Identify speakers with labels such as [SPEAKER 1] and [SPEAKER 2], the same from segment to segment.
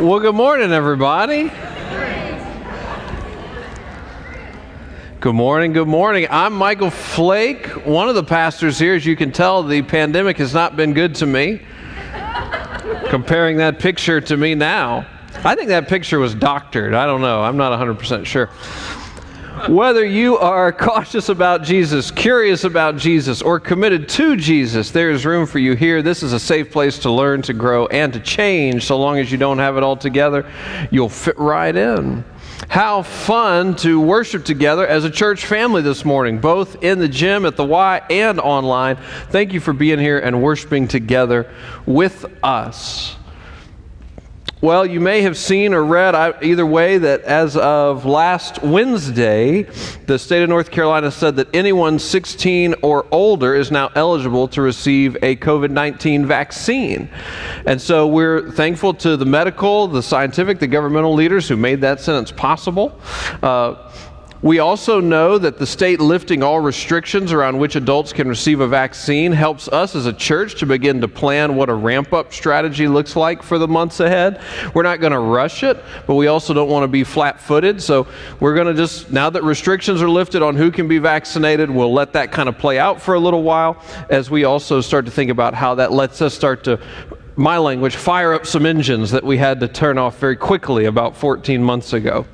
[SPEAKER 1] Well, good morning, everybody. Good morning, good morning. I'm Michael Flake, one of the pastors here. As you can tell, the pandemic has not been good to me. Comparing that picture to me now, I think that picture was doctored. I don't know. I'm not 100% sure. Whether you are cautious about Jesus, curious about Jesus, or committed to Jesus, there is room for you here. This is a safe place to learn, to grow, and to change. So long as you don't have it all together, you'll fit right in. How fun to worship together as a church family this morning, both in the gym at the Y and online. Thank you for being here and worshiping together with us. Well, you may have seen or read either way that as of last Wednesday, the state of North Carolina said that anyone 16 or older is now eligible to receive a COVID 19 vaccine. And so we're thankful to the medical, the scientific, the governmental leaders who made that sentence possible. Uh, we also know that the state lifting all restrictions around which adults can receive a vaccine helps us as a church to begin to plan what a ramp up strategy looks like for the months ahead. We're not going to rush it, but we also don't want to be flat footed. So we're going to just, now that restrictions are lifted on who can be vaccinated, we'll let that kind of play out for a little while as we also start to think about how that lets us start to my language, fire up some engines that we had to turn off very quickly about 14 months ago.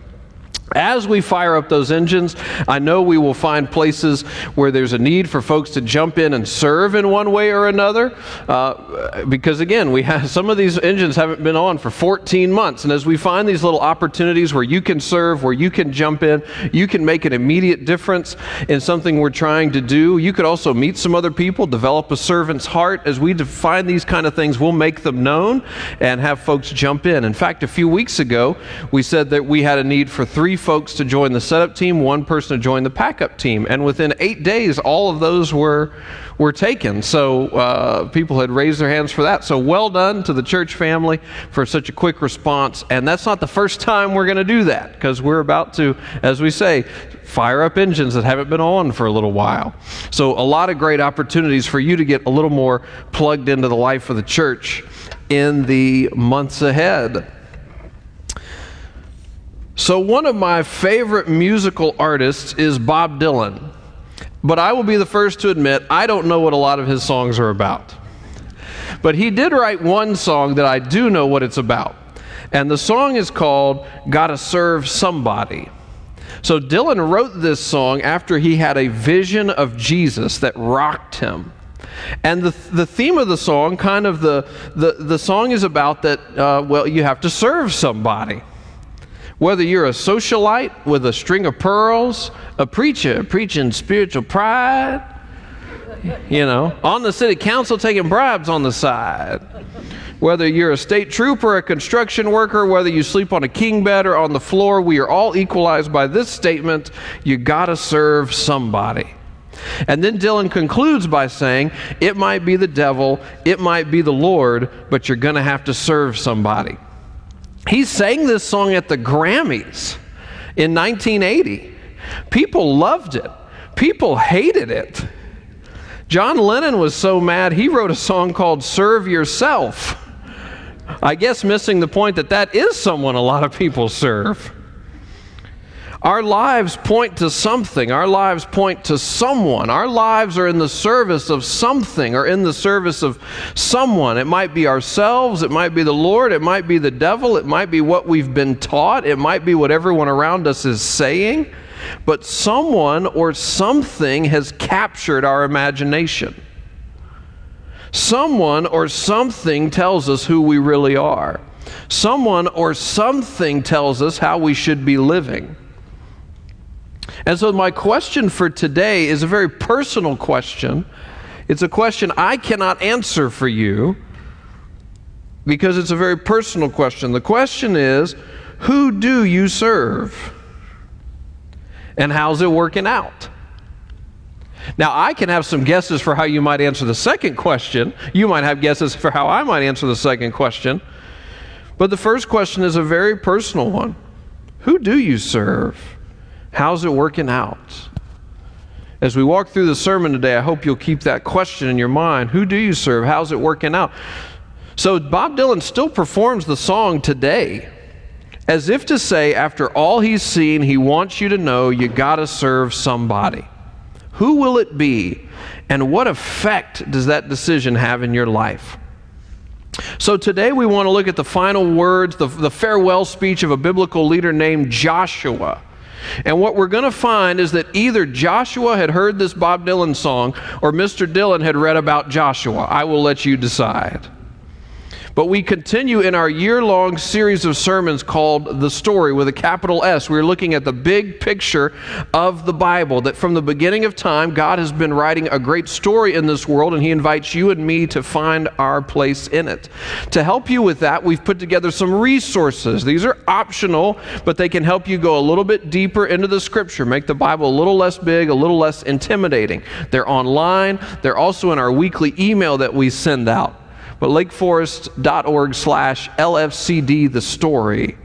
[SPEAKER 1] As we fire up those engines, I know we will find places where there's a need for folks to jump in and serve in one way or another. Uh, because again, we have some of these engines haven't been on for 14 months, and as we find these little opportunities where you can serve, where you can jump in, you can make an immediate difference in something we're trying to do. You could also meet some other people, develop a servant's heart. As we define these kind of things, we'll make them known and have folks jump in. In fact, a few weeks ago, we said that we had a need for three folks to join the setup team, one person to join the packup team. And within eight days, all of those were, were taken. So uh, people had raised their hands for that. So well done to the church family for such a quick response. And that's not the first time we're going to do that because we're about to, as we say, fire up engines that haven't been on for a little while. So a lot of great opportunities for you to get a little more plugged into the life of the church in the months ahead. So, one of my favorite musical artists is Bob Dylan. But I will be the first to admit, I don't know what a lot of his songs are about. But he did write one song that I do know what it's about. And the song is called Gotta Serve Somebody. So, Dylan wrote this song after he had a vision of Jesus that rocked him. And the, the theme of the song, kind of the, the, the song is about that, uh, well, you have to serve somebody. Whether you're a socialite with a string of pearls, a preacher preaching spiritual pride, you know, on the city council taking bribes on the side. Whether you're a state trooper, a construction worker, whether you sleep on a king bed or on the floor, we are all equalized by this statement you gotta serve somebody. And then Dylan concludes by saying, It might be the devil, it might be the Lord, but you're gonna have to serve somebody. He sang this song at the Grammys in 1980. People loved it, people hated it. John Lennon was so mad, he wrote a song called Serve Yourself. I guess missing the point that that is someone a lot of people serve. Our lives point to something. Our lives point to someone. Our lives are in the service of something or in the service of someone. It might be ourselves. It might be the Lord. It might be the devil. It might be what we've been taught. It might be what everyone around us is saying. But someone or something has captured our imagination. Someone or something tells us who we really are. Someone or something tells us how we should be living. And so, my question for today is a very personal question. It's a question I cannot answer for you because it's a very personal question. The question is Who do you serve? And how's it working out? Now, I can have some guesses for how you might answer the second question. You might have guesses for how I might answer the second question. But the first question is a very personal one Who do you serve? How's it working out? As we walk through the sermon today, I hope you'll keep that question in your mind. Who do you serve? How's it working out? So Bob Dylan still performs the song today, as if to say, after all he's seen, he wants you to know you got to serve somebody. Who will it be? And what effect does that decision have in your life? So today we want to look at the final words, the, the farewell speech of a biblical leader named Joshua. And what we're going to find is that either Joshua had heard this Bob Dylan song or Mr. Dylan had read about Joshua. I will let you decide. But we continue in our year long series of sermons called The Story with a capital S. We're looking at the big picture of the Bible, that from the beginning of time, God has been writing a great story in this world, and He invites you and me to find our place in it. To help you with that, we've put together some resources. These are optional, but they can help you go a little bit deeper into the Scripture, make the Bible a little less big, a little less intimidating. They're online, they're also in our weekly email that we send out but lakeforest.org slash LFCD the story.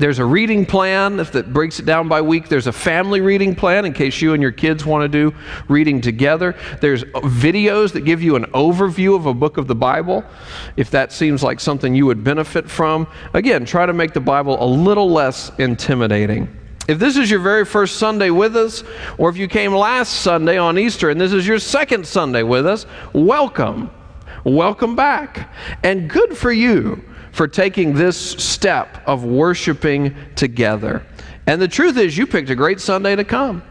[SPEAKER 1] There's a reading plan if that breaks it down by week. There's a family reading plan in case you and your kids want to do reading together. There's videos that give you an overview of a book of the Bible if that seems like something you would benefit from. Again, try to make the Bible a little less intimidating. If this is your very first Sunday with us, or if you came last Sunday on Easter and this is your second Sunday with us, welcome welcome back. And good for you for taking this step of worshiping together. And the truth is, you picked a great Sunday to come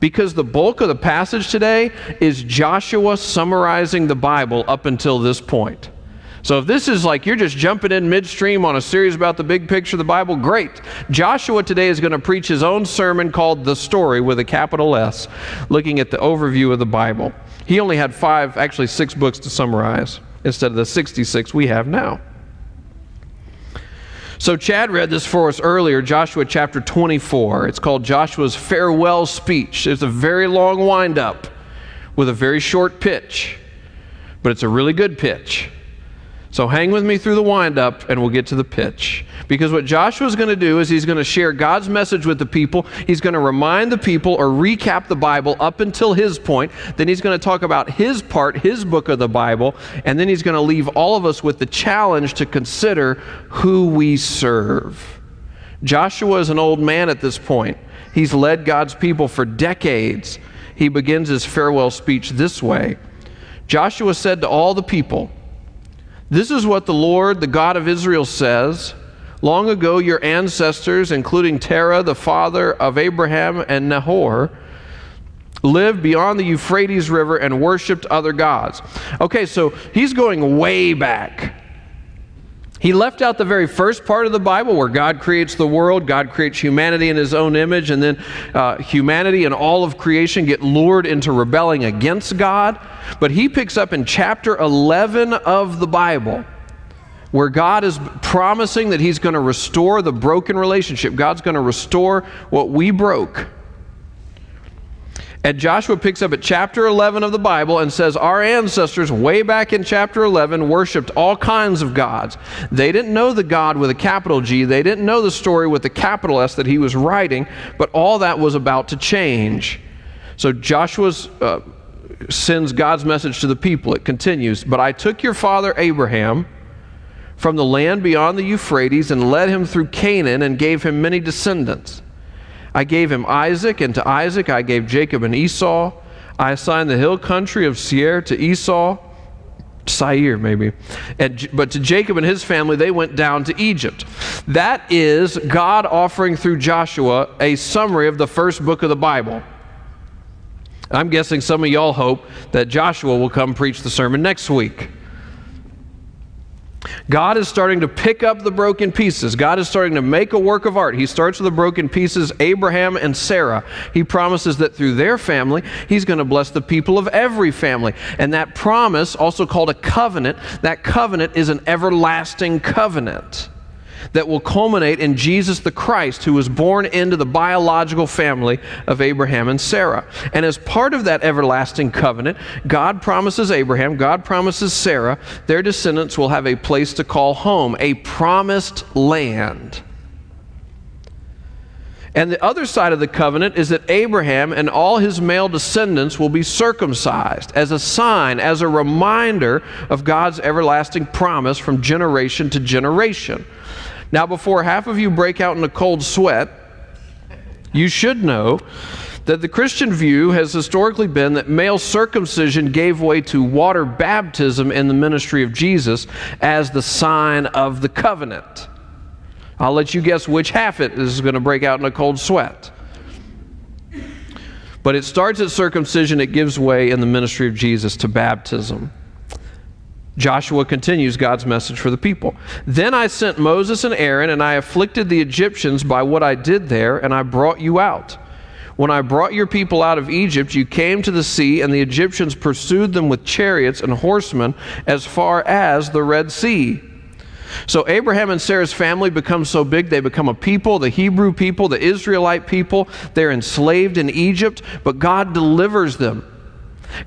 [SPEAKER 1] because the bulk of the passage today is Joshua summarizing the Bible up until this point. So if this is like you're just jumping in midstream on a series about the big picture of the Bible, great. Joshua today is going to preach his own sermon called The Story with a capital S, looking at the overview of the Bible. He only had five, actually six books to summarize instead of the 66 we have now. So, Chad read this for us earlier, Joshua chapter 24. It's called Joshua's farewell speech. It's a very long windup with a very short pitch, but it's a really good pitch. So hang with me through the windup and we'll get to the pitch. Because what Joshua's going to do is he's going to share God's message with the people. He's going to remind the people or recap the Bible up until his point. Then he's going to talk about his part, his book of the Bible. And then he's going to leave all of us with the challenge to consider who we serve. Joshua is an old man at this point. He's led God's people for decades. He begins his farewell speech this way Joshua said to all the people, this is what the Lord, the God of Israel, says. Long ago, your ancestors, including Terah, the father of Abraham and Nahor, lived beyond the Euphrates River and worshiped other gods. Okay, so he's going way back. He left out the very first part of the Bible where God creates the world, God creates humanity in his own image, and then uh, humanity and all of creation get lured into rebelling against God. But he picks up in chapter 11 of the Bible where God is promising that he's going to restore the broken relationship. God's going to restore what we broke. And Joshua picks up at chapter 11 of the Bible and says, Our ancestors, way back in chapter 11, worshiped all kinds of gods. They didn't know the God with a capital G, they didn't know the story with the capital S that he was writing, but all that was about to change. So Joshua uh, sends God's message to the people. It continues But I took your father Abraham from the land beyond the Euphrates and led him through Canaan and gave him many descendants. I gave him Isaac, and to Isaac I gave Jacob and Esau. I assigned the hill country of Seir to Esau, Seir maybe. And, but to Jacob and his family, they went down to Egypt. That is God offering through Joshua a summary of the first book of the Bible. I'm guessing some of y'all hope that Joshua will come preach the sermon next week. God is starting to pick up the broken pieces. God is starting to make a work of art. He starts with the broken pieces, Abraham and Sarah. He promises that through their family, He's going to bless the people of every family. And that promise, also called a covenant, that covenant is an everlasting covenant that will culminate in Jesus the Christ, who was born into the biological family of Abraham and Sarah. And as part of that everlasting covenant, God promises Abraham, God promises Sarah, their descendants will have a place to call home, a promised land. And the other side of the covenant is that Abraham and all his male descendants will be circumcised as a sign, as a reminder of God's everlasting promise from generation to generation. Now, before half of you break out in a cold sweat, you should know that the Christian view has historically been that male circumcision gave way to water baptism in the ministry of Jesus as the sign of the covenant. I'll let you guess which half it is going to break out in a cold sweat. But it starts at circumcision, it gives way in the ministry of Jesus to baptism. Joshua continues God's message for the people. Then I sent Moses and Aaron, and I afflicted the Egyptians by what I did there, and I brought you out. When I brought your people out of Egypt, you came to the sea, and the Egyptians pursued them with chariots and horsemen as far as the Red Sea. So Abraham and Sarah's family become so big, they become a people, the Hebrew people, the Israelite people. They're enslaved in Egypt, but God delivers them.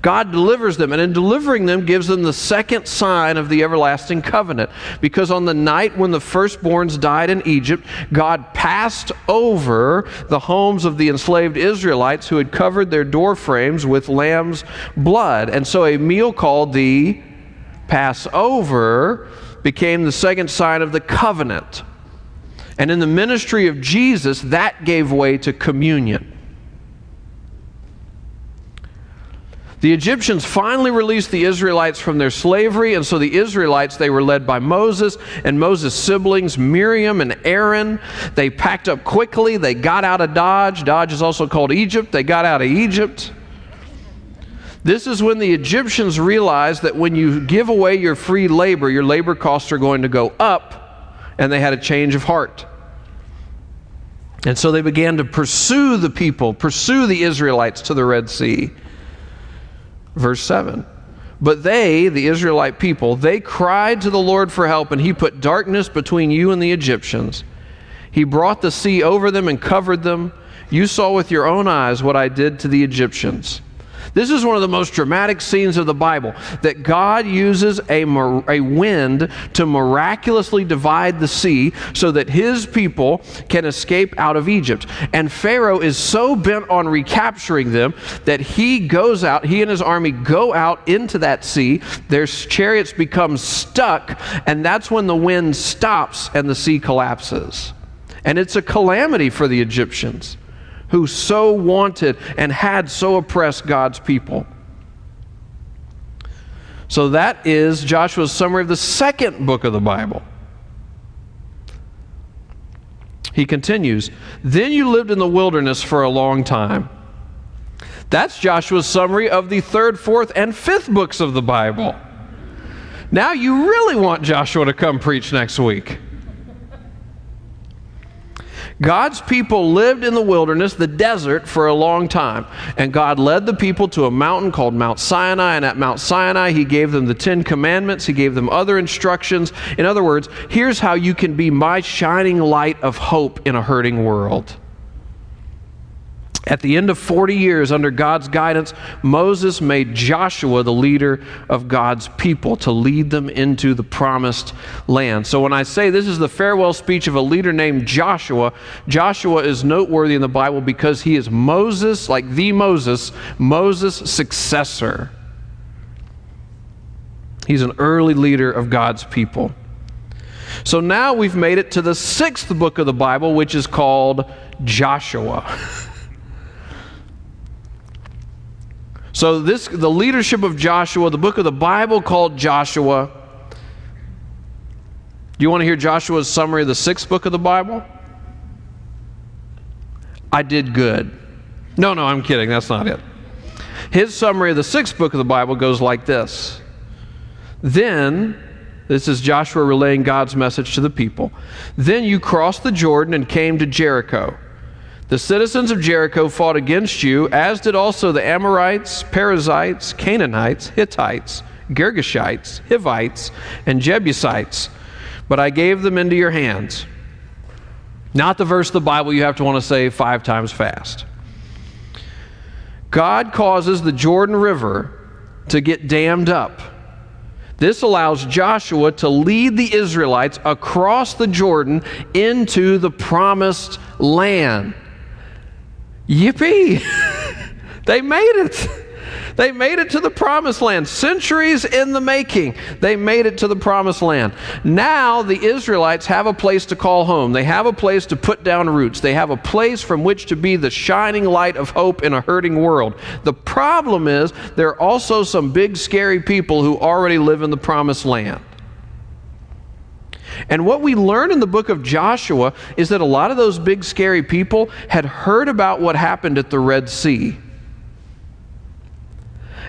[SPEAKER 1] God delivers them, and in delivering them, gives them the second sign of the everlasting covenant. Because on the night when the firstborns died in Egypt, God passed over the homes of the enslaved Israelites who had covered their door frames with lamb's blood. And so a meal called the Passover became the second sign of the covenant. And in the ministry of Jesus, that gave way to communion. The Egyptians finally released the Israelites from their slavery, and so the Israelites, they were led by Moses and Moses' siblings, Miriam and Aaron. They packed up quickly. They got out of Dodge. Dodge is also called Egypt. They got out of Egypt. This is when the Egyptians realized that when you give away your free labor, your labor costs are going to go up, and they had a change of heart. And so they began to pursue the people, pursue the Israelites to the Red Sea. Verse 7. But they, the Israelite people, they cried to the Lord for help, and he put darkness between you and the Egyptians. He brought the sea over them and covered them. You saw with your own eyes what I did to the Egyptians. This is one of the most dramatic scenes of the Bible that God uses a, a wind to miraculously divide the sea so that his people can escape out of Egypt. And Pharaoh is so bent on recapturing them that he goes out, he and his army go out into that sea. Their chariots become stuck, and that's when the wind stops and the sea collapses. And it's a calamity for the Egyptians who so wanted and had so oppressed God's people. So that is Joshua's summary of the second book of the Bible. He continues, Then you lived in the wilderness for a long time. That's Joshua's summary of the third, fourth, and fifth books of the Bible. Now you really want Joshua to come preach next week. God's people lived in the wilderness, the desert, for a long time. And God led the people to a mountain called Mount Sinai. And at Mount Sinai, He gave them the Ten Commandments. He gave them other instructions. In other words, here's how you can be my shining light of hope in a hurting world. At the end of 40 years under God's guidance, Moses made Joshua the leader of God's people to lead them into the promised land. So when I say this is the farewell speech of a leader named Joshua, Joshua is noteworthy in the Bible because he is Moses, like the Moses, Moses' successor. He's an early leader of God's people. So now we've made it to the sixth book of the Bible, which is called Joshua. So this the leadership of Joshua, the book of the Bible called Joshua. Do you want to hear Joshua's summary of the sixth book of the Bible? I did good. No, no, I'm kidding. That's not it. His summary of the sixth book of the Bible goes like this. Then, this is Joshua relaying God's message to the people. Then you crossed the Jordan and came to Jericho. The citizens of Jericho fought against you, as did also the Amorites, Perizzites, Canaanites, Hittites, Girgashites, Hivites, and Jebusites. But I gave them into your hands. Not the verse of the Bible you have to want to say five times fast. God causes the Jordan River to get dammed up. This allows Joshua to lead the Israelites across the Jordan into the promised land. Yippee! they made it. They made it to the promised land. Centuries in the making, they made it to the promised land. Now the Israelites have a place to call home. They have a place to put down roots. They have a place from which to be the shining light of hope in a hurting world. The problem is there are also some big, scary people who already live in the promised land. And what we learn in the book of Joshua is that a lot of those big, scary people had heard about what happened at the Red Sea.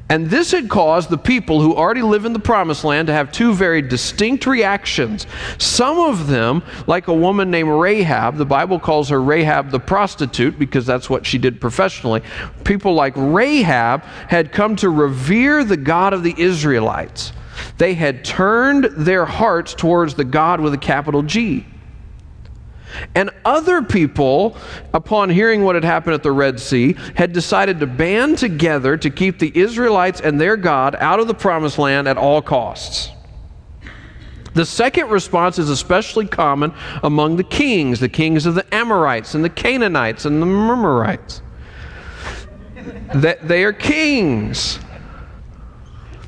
[SPEAKER 1] And this had caused the people who already live in the promised land to have two very distinct reactions. Some of them, like a woman named Rahab, the Bible calls her Rahab the prostitute because that's what she did professionally. People like Rahab had come to revere the God of the Israelites. They had turned their hearts towards the God with a capital G. And other people, upon hearing what had happened at the Red Sea, had decided to band together to keep the Israelites and their God out of the promised land at all costs. The second response is especially common among the kings, the kings of the Amorites and the Canaanites and the Murmurites. That they are kings.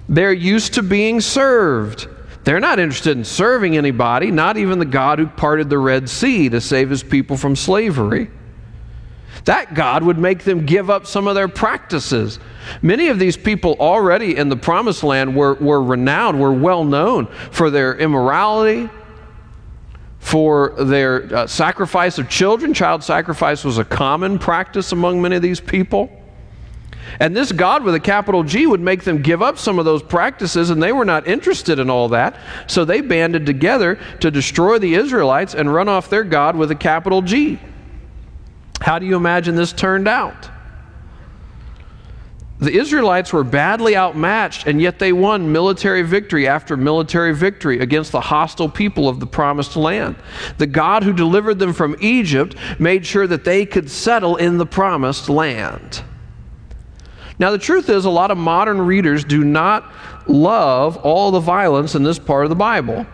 [SPEAKER 1] They're used to being served. They're not interested in serving anybody, not even the God who parted the Red Sea to save his people from slavery. That God would make them give up some of their practices. Many of these people already in the promised land were, were renowned, were well known for their immorality, for their uh, sacrifice of children. Child sacrifice was a common practice among many of these people. And this God with a capital G would make them give up some of those practices, and they were not interested in all that. So they banded together to destroy the Israelites and run off their God with a capital G. How do you imagine this turned out? The Israelites were badly outmatched, and yet they won military victory after military victory against the hostile people of the promised land. The God who delivered them from Egypt made sure that they could settle in the promised land. Now, the truth is, a lot of modern readers do not love all the violence in this part of the Bible.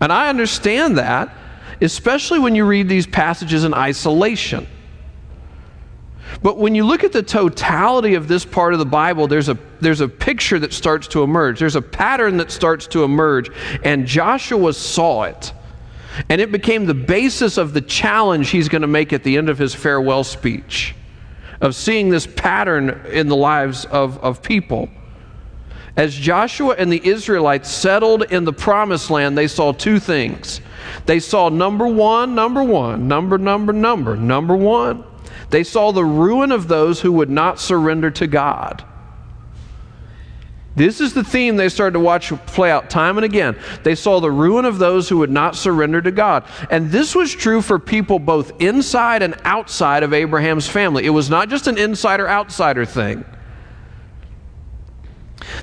[SPEAKER 1] And I understand that, especially when you read these passages in isolation. But when you look at the totality of this part of the Bible, there's a, there's a picture that starts to emerge. There's a pattern that starts to emerge. And Joshua saw it. And it became the basis of the challenge he's going to make at the end of his farewell speech of seeing this pattern in the lives of, of people. As Joshua and the Israelites settled in the promised land, they saw two things. They saw number one, number one, number, number, number, number one. They saw the ruin of those who would not surrender to God. This is the theme they started to watch play out time and again. They saw the ruin of those who would not surrender to God. And this was true for people both inside and outside of Abraham's family. It was not just an insider outsider thing.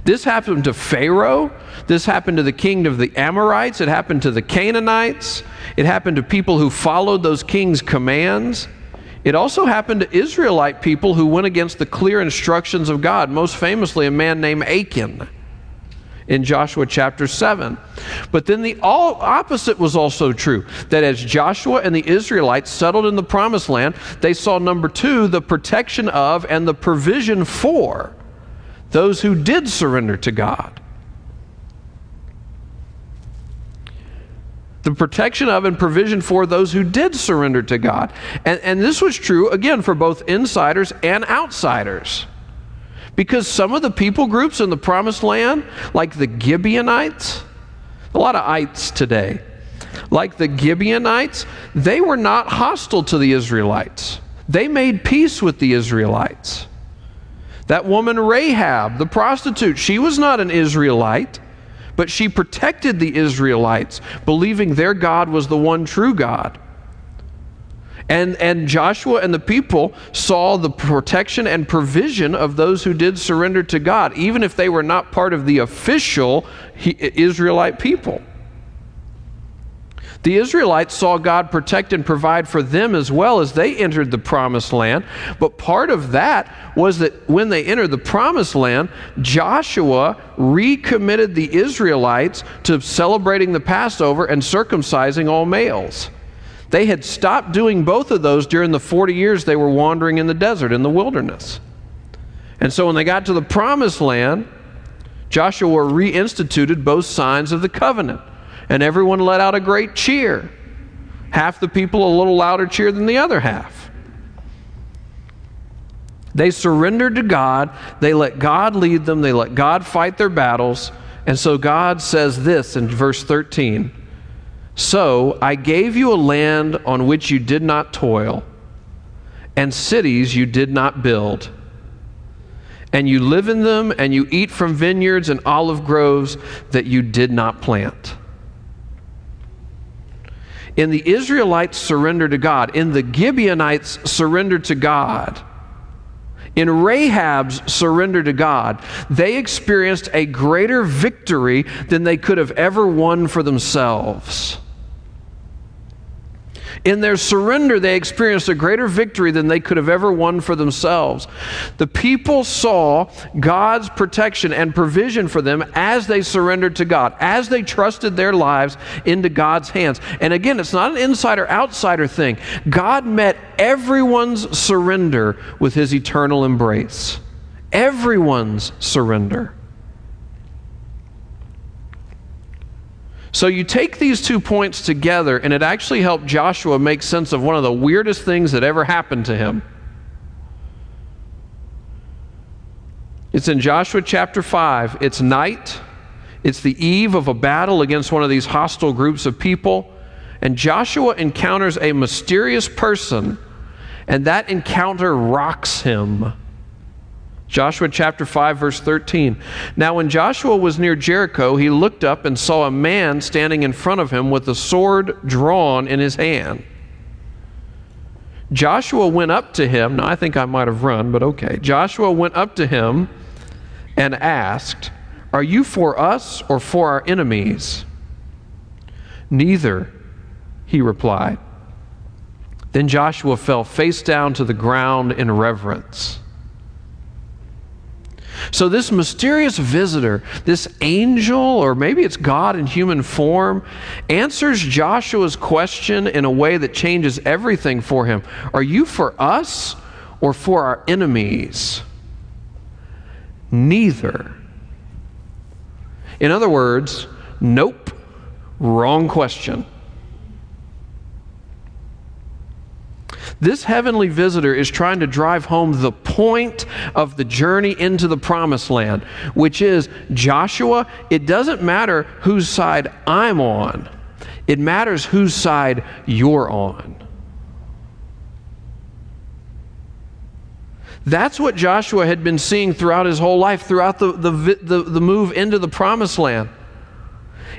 [SPEAKER 1] This happened to Pharaoh. This happened to the king of the Amorites. It happened to the Canaanites. It happened to people who followed those kings' commands. It also happened to Israelite people who went against the clear instructions of God, most famously a man named Achan in Joshua chapter 7. But then the all opposite was also true that as Joshua and the Israelites settled in the promised land, they saw number two, the protection of and the provision for those who did surrender to God. The protection of and provision for those who did surrender to God. And, and this was true, again, for both insiders and outsiders. Because some of the people groups in the promised land, like the Gibeonites, a lot of ites today, like the Gibeonites, they were not hostile to the Israelites. They made peace with the Israelites. That woman Rahab, the prostitute, she was not an Israelite but she protected the Israelites, believing their God was the one true God. And, and Joshua and the people saw the protection and provision of those who did surrender to God, even if they were not part of the official Israelite people. The Israelites saw God protect and provide for them as well as they entered the promised land. But part of that was that when they entered the promised land, Joshua recommitted the Israelites to celebrating the Passover and circumcising all males. They had stopped doing both of those during the 40 years they were wandering in the desert, in the wilderness. And so when they got to the promised land, Joshua reinstituted both signs of the covenant, and everyone let out a great cheer. Half the people a little louder cheer than the other half. They surrendered to God, they let God lead them, they let God fight their battles. And so God says this in verse 13 So I gave you a land on which you did not toil, and cities you did not build and you live in them, and you eat from vineyards and olive groves that you did not plant. In the Israelites' surrender to God, in the Gibeonites' surrender to God, in Rahab's surrender to God, they experienced a greater victory than they could have ever won for themselves. In their surrender, they experienced a greater victory than they could have ever won for themselves. The people saw God's protection and provision for them as they surrendered to God, as they trusted their lives into God's hands. And again, it's not an insider outsider thing. God met everyone's surrender with his eternal embrace. Everyone's surrender. So you take these two points together, and it actually helped Joshua make sense of one of the weirdest things that ever happened to him. It's in Joshua chapter 5. It's night, it's the eve of a battle against one of these hostile groups of people, and Joshua encounters a mysterious person, and that encounter rocks him. Joshua chapter 5, verse 13. Now, when Joshua was near Jericho, he looked up and saw a man standing in front of him with a sword drawn in his hand. Joshua went up to him. Now, I think I might have run, but okay. Joshua went up to him and asked, Are you for us or for our enemies? Neither, he replied. Then Joshua fell face down to the ground in reverence. So, this mysterious visitor, this angel, or maybe it's God in human form, answers Joshua's question in a way that changes everything for him. Are you for us or for our enemies? Neither. In other words, nope, wrong question. This heavenly visitor is trying to drive home the point of the journey into the promised land, which is Joshua, it doesn't matter whose side I'm on, it matters whose side you're on. That's what Joshua had been seeing throughout his whole life, throughout the, the, the, the move into the promised land.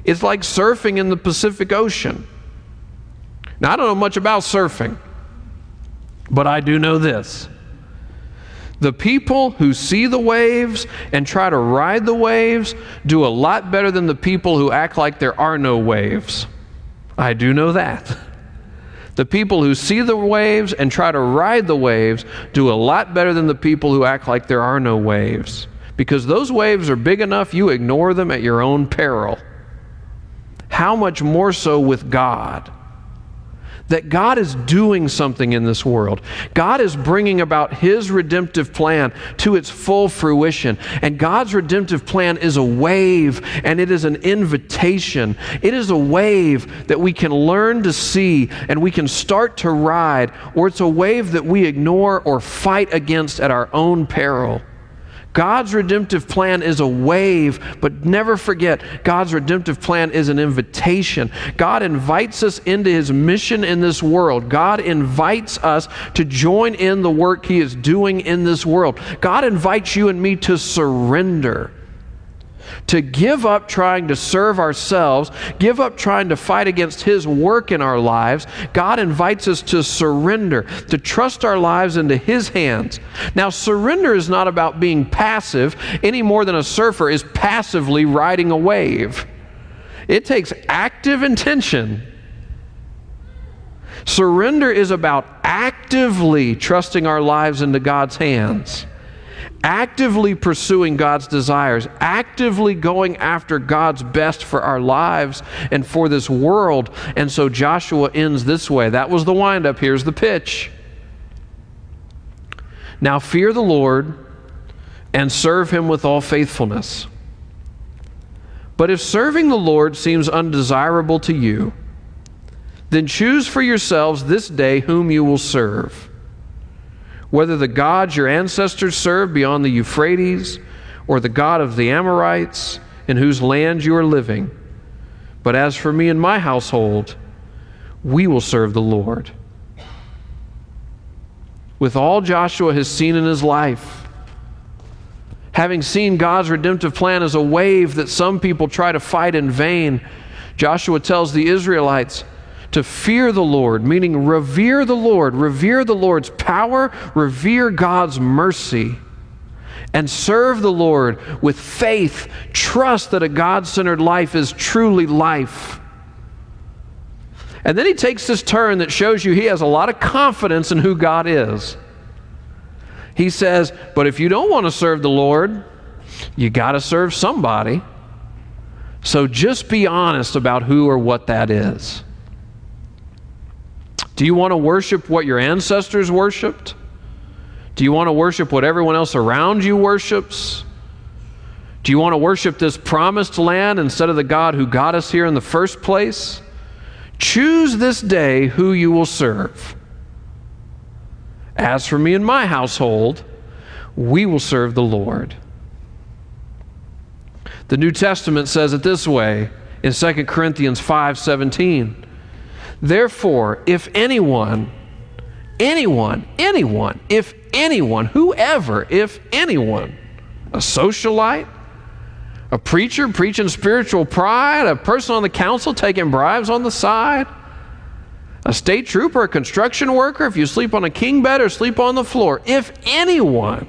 [SPEAKER 1] It's like surfing in the Pacific Ocean. Now, I don't know much about surfing. But I do know this the people who see the waves and try to ride the waves do a lot better than the people who act like there are no waves. I do know that. The people who see the waves and try to ride the waves do a lot better than the people who act like there are no waves. Because those waves are big enough, you ignore them at your own peril. How much more so with God? That God is doing something in this world. God is bringing about His redemptive plan to its full fruition. And God's redemptive plan is a wave and it is an invitation. It is a wave that we can learn to see and we can start to ride, or it's a wave that we ignore or fight against at our own peril. God's redemptive plan is a wave, but never forget, God's redemptive plan is an invitation. God invites us into his mission in this world. God invites us to join in the work he is doing in this world. God invites you and me to surrender to give up trying to serve ourselves, give up trying to fight against His work in our lives. God invites us to surrender, to trust our lives into His hands. Now, surrender is not about being passive any more than a surfer is passively riding a wave. It takes active intention. Surrender is about actively trusting our lives into God's hands actively pursuing God's desires, actively going after God's best for our lives and for this world. And so Joshua ends this way. That was the windup. Here's the pitch. Now fear the Lord and serve him with all faithfulness. But if serving the Lord seems undesirable to you, then choose for yourselves this day whom you will serve whether the gods your ancestors served beyond the Euphrates or the God of the Amorites in whose land you are living. But as for me and my household, we will serve the Lord. With all Joshua has seen in his life, having seen God's redemptive plan as a wave that some people try to fight in vain, Joshua tells the Israelites, to fear the Lord, meaning revere the Lord, revere the Lord's power, revere God's mercy, and serve the Lord with faith. Trust that a God centered life is truly life. And then he takes this turn that shows you he has a lot of confidence in who God is. He says, But if you don't want to serve the Lord, you got to serve somebody. So just be honest about who or what that is. Do you want to worship what your ancestors worshiped? Do you want to worship what everyone else around you worships? Do you want to worship this promised land instead of the God who got us here in the first place? Choose this day who you will serve. As for me and my household, we will serve the Lord. The New Testament says it this way in 2 Corinthians 5 17. Therefore, if anyone, anyone, anyone, if anyone, whoever, if anyone, a socialite, a preacher preaching spiritual pride, a person on the council taking bribes on the side, a state trooper, a construction worker, if you sleep on a king bed or sleep on the floor, if anyone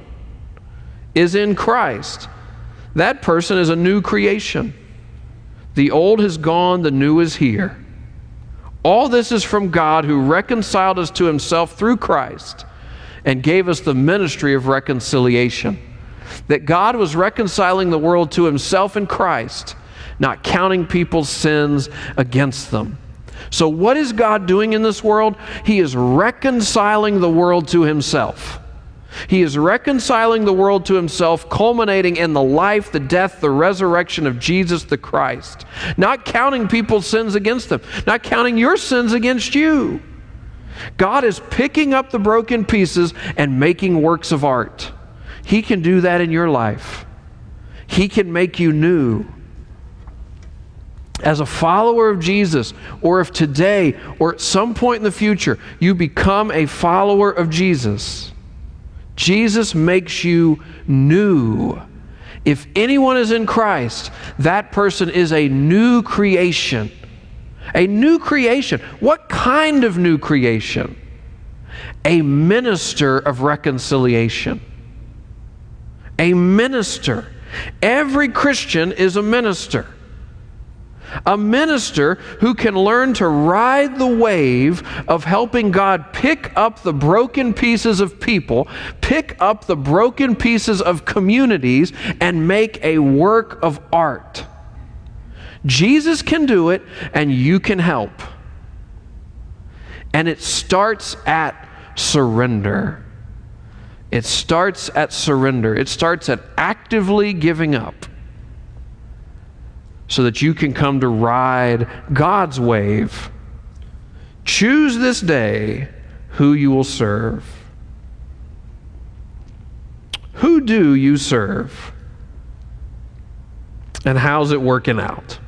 [SPEAKER 1] is in Christ, that person is a new creation. The old has gone, the new is here. All this is from God who reconciled us to himself through Christ and gave us the ministry of reconciliation. That God was reconciling the world to himself in Christ, not counting people's sins against them. So, what is God doing in this world? He is reconciling the world to himself. He is reconciling the world to himself, culminating in the life, the death, the resurrection of Jesus the Christ. Not counting people's sins against them, not counting your sins against you. God is picking up the broken pieces and making works of art. He can do that in your life. He can make you new. As a follower of Jesus, or if today or at some point in the future you become a follower of Jesus, Jesus makes you new. If anyone is in Christ, that person is a new creation. A new creation. What kind of new creation? A minister of reconciliation. A minister. Every Christian is a minister a minister who can learn to ride the wave of helping God pick up the broken pieces of people, pick up the broken pieces of communities, and make a work of art. Jesus can do it, and you can help. And it starts at surrender. It starts at surrender. It starts at actively giving up so that you can come to ride God's wave. Choose this day who you will serve. Who do you serve? And how's it working out?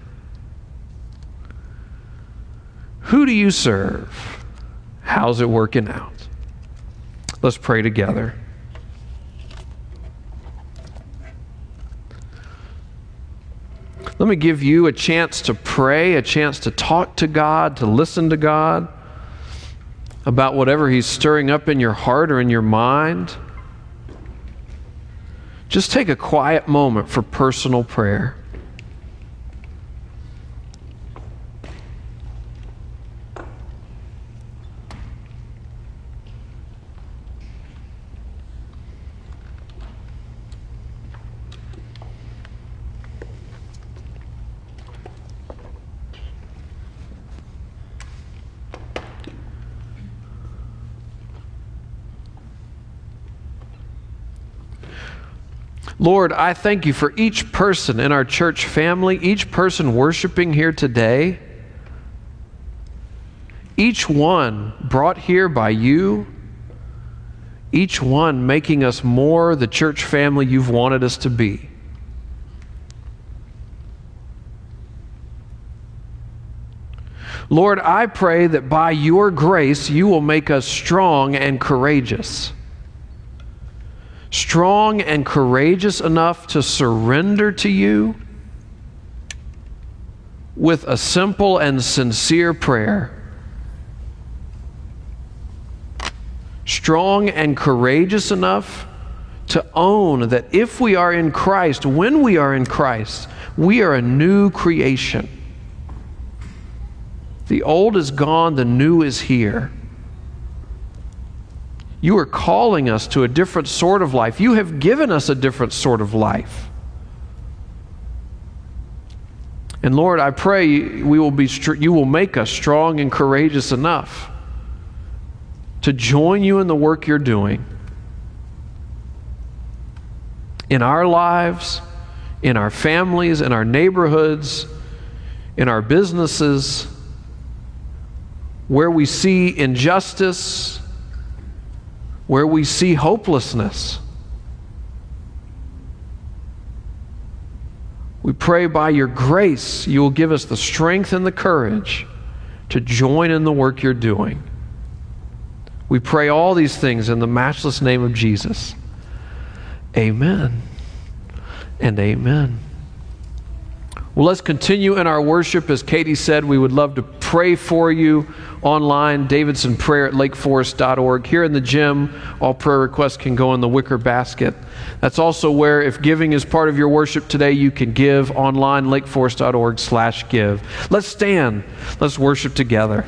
[SPEAKER 1] Who do you serve? How's it working out? Let's pray together. Let me give you a chance to pray, a chance to talk to God, to listen to God about whatever He's stirring up in your heart or in your mind. Just take a quiet moment for personal prayer. Lord, I thank you for each person in our church family, each person worshiping here today, each one brought here by you, each one making us more the church family you've wanted us to be. Lord, I pray that by your grace you will make us strong and courageous strong and courageous enough to surrender to you with a simple and sincere prayer. Strong and courageous enough to own that if we are in Christ, when we are in Christ, we are a new creation. The old is gone, the new is here. You are calling us to a different sort of life. You have given us a different sort of life. And Lord, I pray we will be you will make us strong and courageous enough to join you in the work you're doing in our lives, in our families, in our neighborhoods, in our businesses, where we see injustice, where we see hopelessness. We pray by your grace you will give us the strength and the courage to join in the work you're doing. We pray all these things in the matchless name of Jesus. Amen and amen. Well, let's continue in our worship. As Katie said, we would love to pray for you online, Davidson Prayer at lakeforest.org. Here in the gym, all prayer requests can go in the wicker basket. That's also where, if giving is part of your worship today, you can give online, lakeforest.org slash give. Let's stand. Let's worship together.